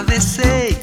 atravessei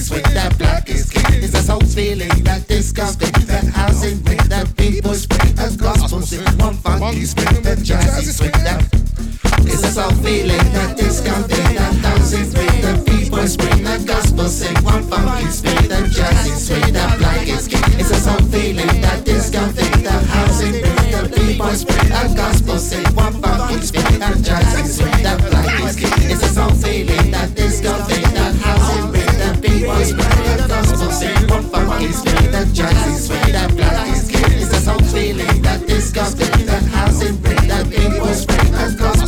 feelings with that blackest king. It's a soul's feeling that disgusting. That house in with that people spring. the gospel sing. One funky spring. That jazzy swing. That it's a soul feeling that discounting that thousand spring that people spring the gospel sing one funky spring that jazzy swing that black is king it's a soul feeling that discounting that housing spring that people spring the gospel sing one funky spring that jazzy swing that black is king it's a soul feeling that discounting ist Brian Rasmussen und Funk ist Vader, Jazz ist Vader, Black is King, ist das Soundfeeling, das Disco-Spring, das House in Bring, das Big Bush Spring, Gospel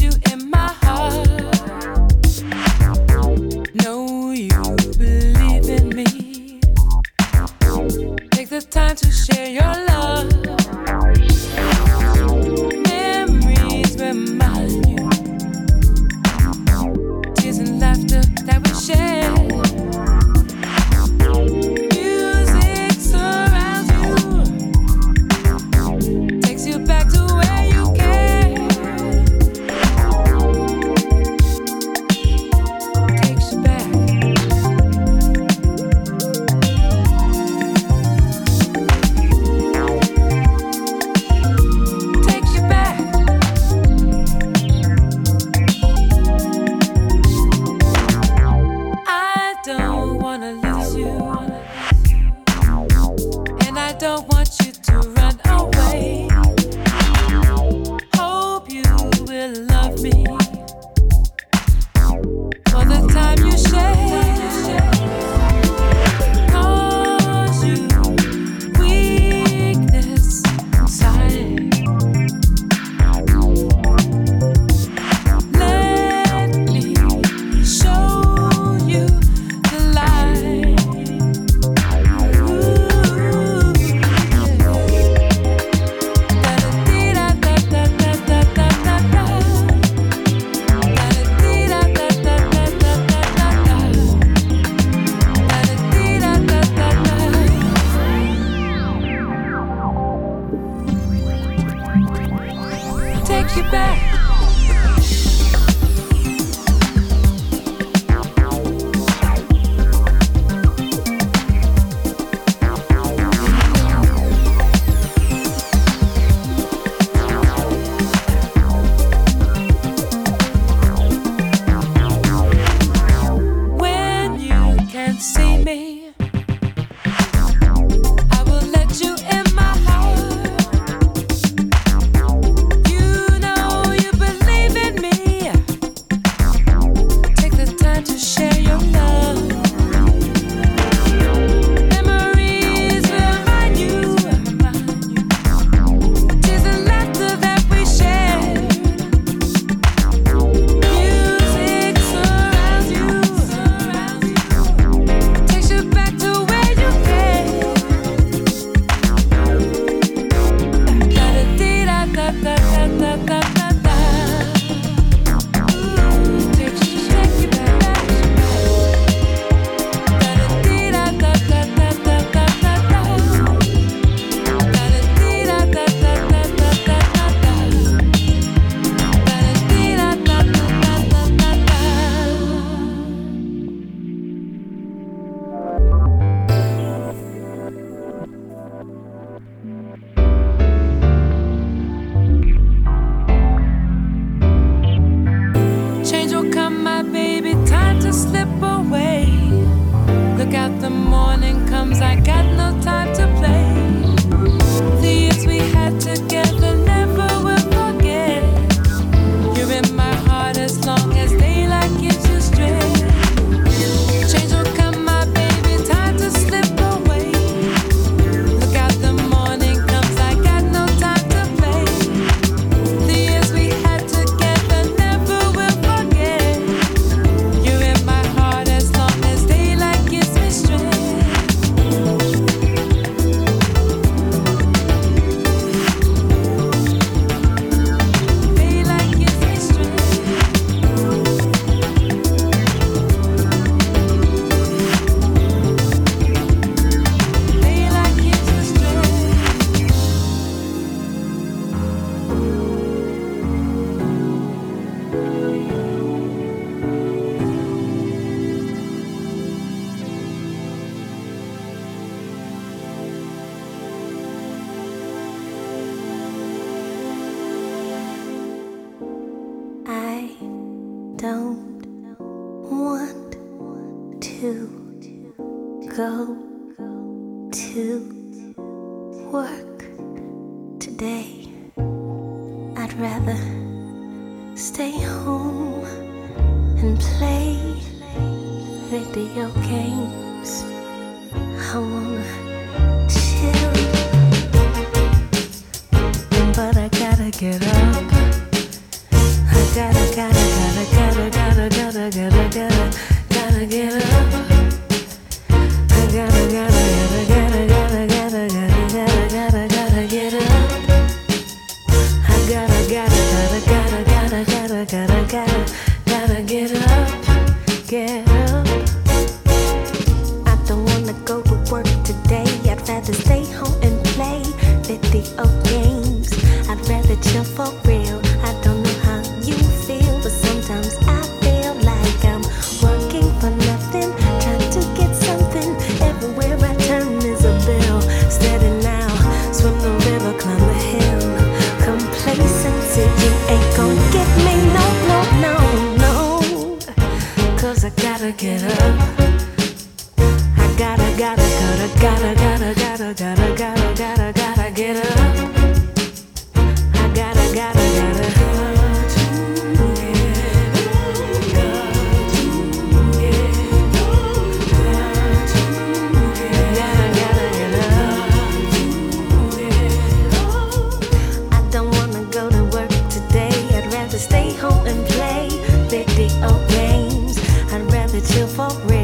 you and play video games. I'd rather chill for real.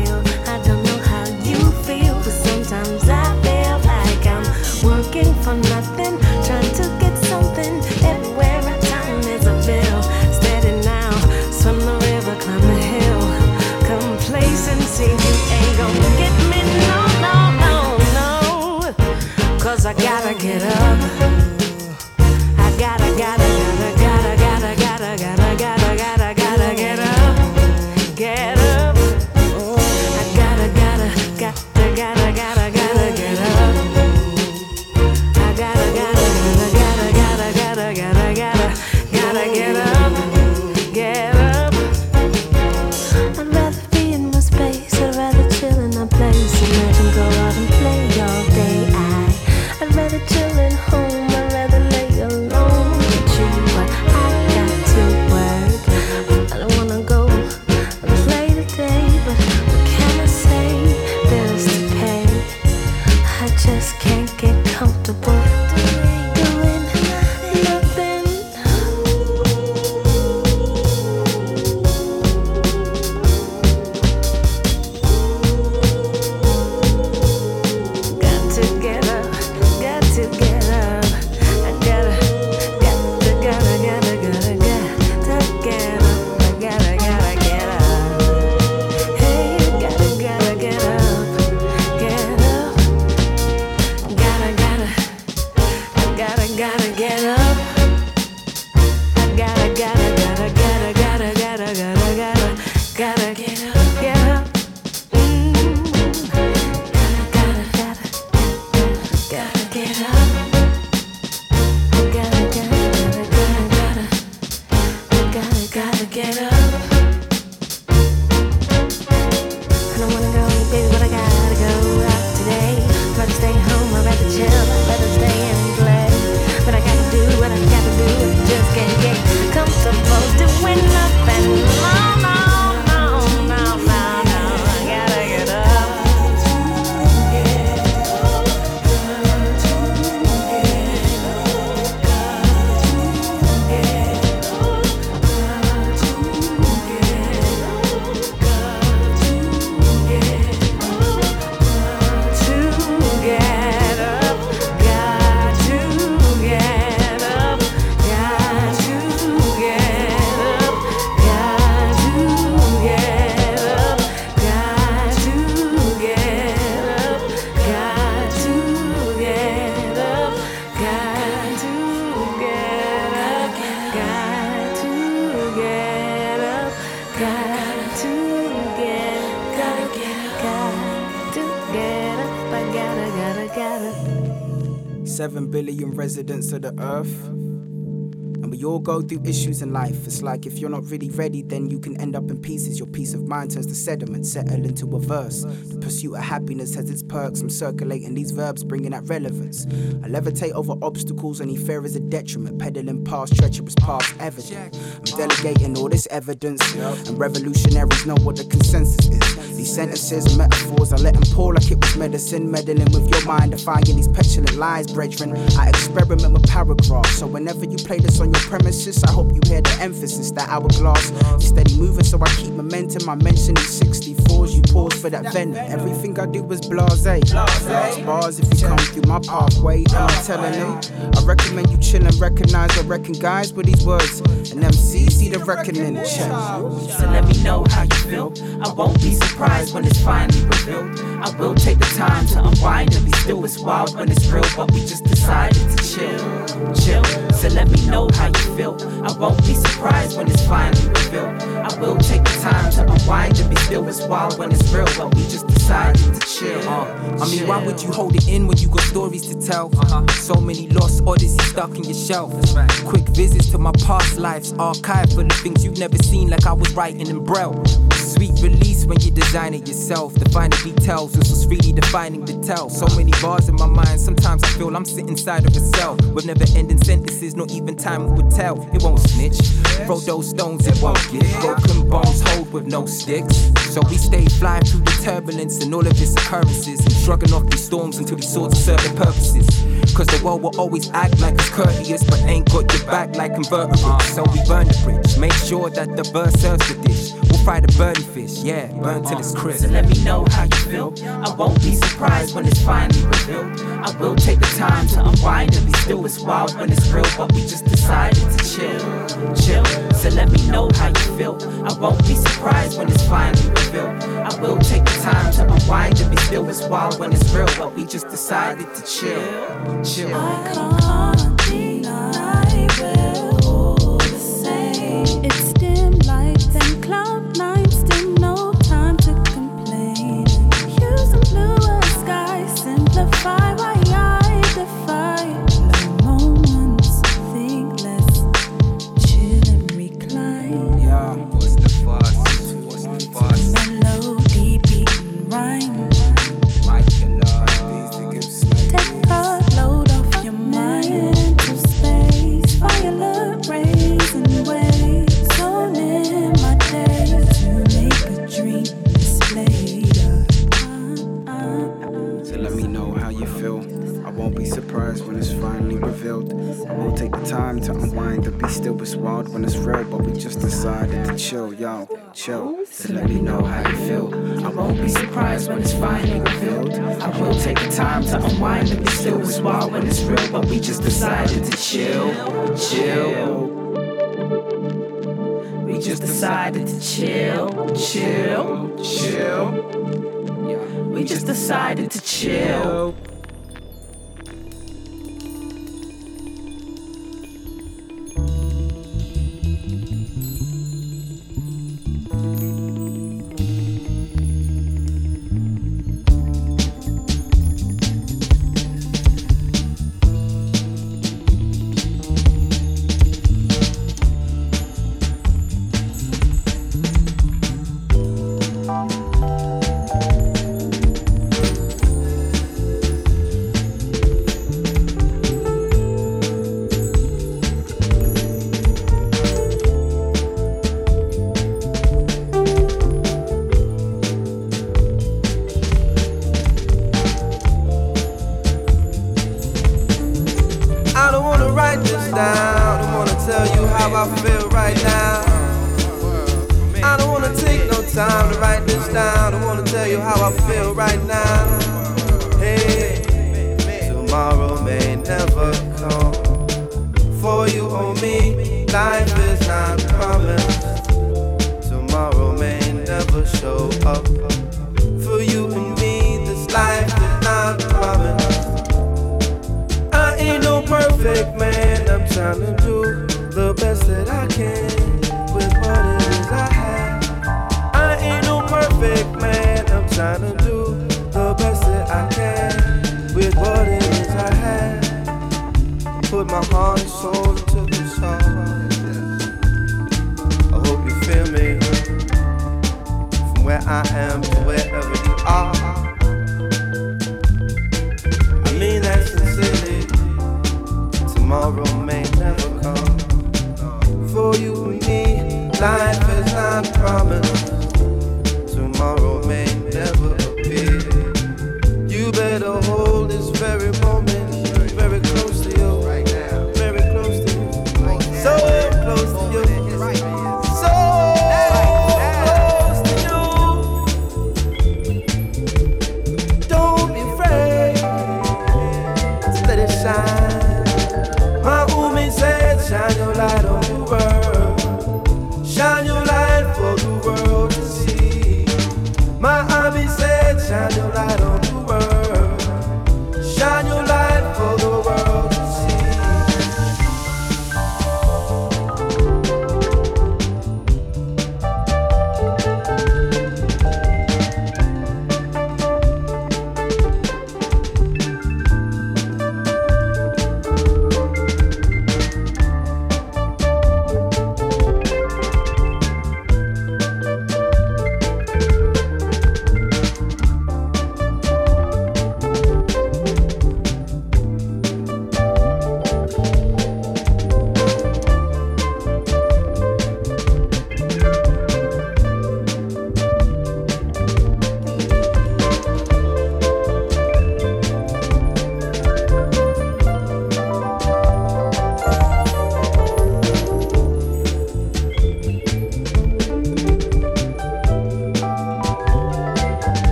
Residents of the earth. And we all go through issues in life. It's like if you're not really ready, then you can end up in pieces. Your peace of mind turns to sediment, settle into a verse. The pursuit of happiness has its perks. I'm circulating these verbs, bringing that relevance. I levitate over obstacles, any fear is a detriment. Pedaling past treacherous paths, evident. I'm delegating all this evidence, and revolutionaries know what the consensus is. These sentences metaphors, I let them pour like it was medicine. Meddling with your mind, defying these petulant lies, brethren. I experiment with paragraphs, so whenever you play this on your premises, I hope you hear the emphasis. That hourglass steady moving, so I keep momentum. I mention these 64s, you pause for that venom. Everything I do is blase. Last bars if you come through my pathway, I'm telling you, eh? I recommend you chill and recognize or reckon guys with these words. And MC see the reckoning. So let me know how you feel. I won't be surprised when it's finally revealed. I will take the time to unwind and be still. It's wild when it's real, but we just decided to chill. Chill. So let me know how you feel. I won't be surprised when it's finally revealed. I will take the time to unwind and be still. It's wild when it's real, but we just decided to chill. Uh, I mean, why would you hold it in when you got stories to tell? Uh-huh. So many lost odysseys stuck in your shelf. Quick visits to my past life's archive full of things you've never seen, like I was writing in braille. Sweet release when you design it yourself. Define the details, this was really defining the tell. So many bars in my mind, sometimes I feel I'm sitting inside of a cell with never ending sentences, not even time would tell. It won't snitch. Throw those stones, it won't get broken bones hold with no sticks. So we stay fly through the turbulence and all of its occurrences, and shrugging off these storms until these swords serve their purposes. Cause the world will always act like it's courteous, but ain't got your back like convertible. So we burn the bridge, make sure that the bird serves the dish. We'll fry the burning fish, yeah, burn till it's crisp. So let me know how you feel. I won't be surprised when it's finally revealed. I will take the time to unwind and be still. It's wild when it's real, but we just decided to chill. Chill. So let me know how you feel. I won't be surprised when it's finally revealed. I will take the time to unwind and be still. It's wild when it's real, but we just decided to chill. Chill. I can't deny we're the same. It's It's wild when it's real, but we just decided to chill, yo, chill. So let me know how you feel. I won't be surprised when it's finally revealed. I will take the time to unwind and be still. It's wild when it's real, but we just decided to chill. Chill. We just decided to chill. Chill. Chill. We just decided to chill.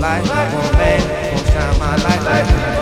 Oh, life, life life life, my life.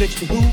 six to who?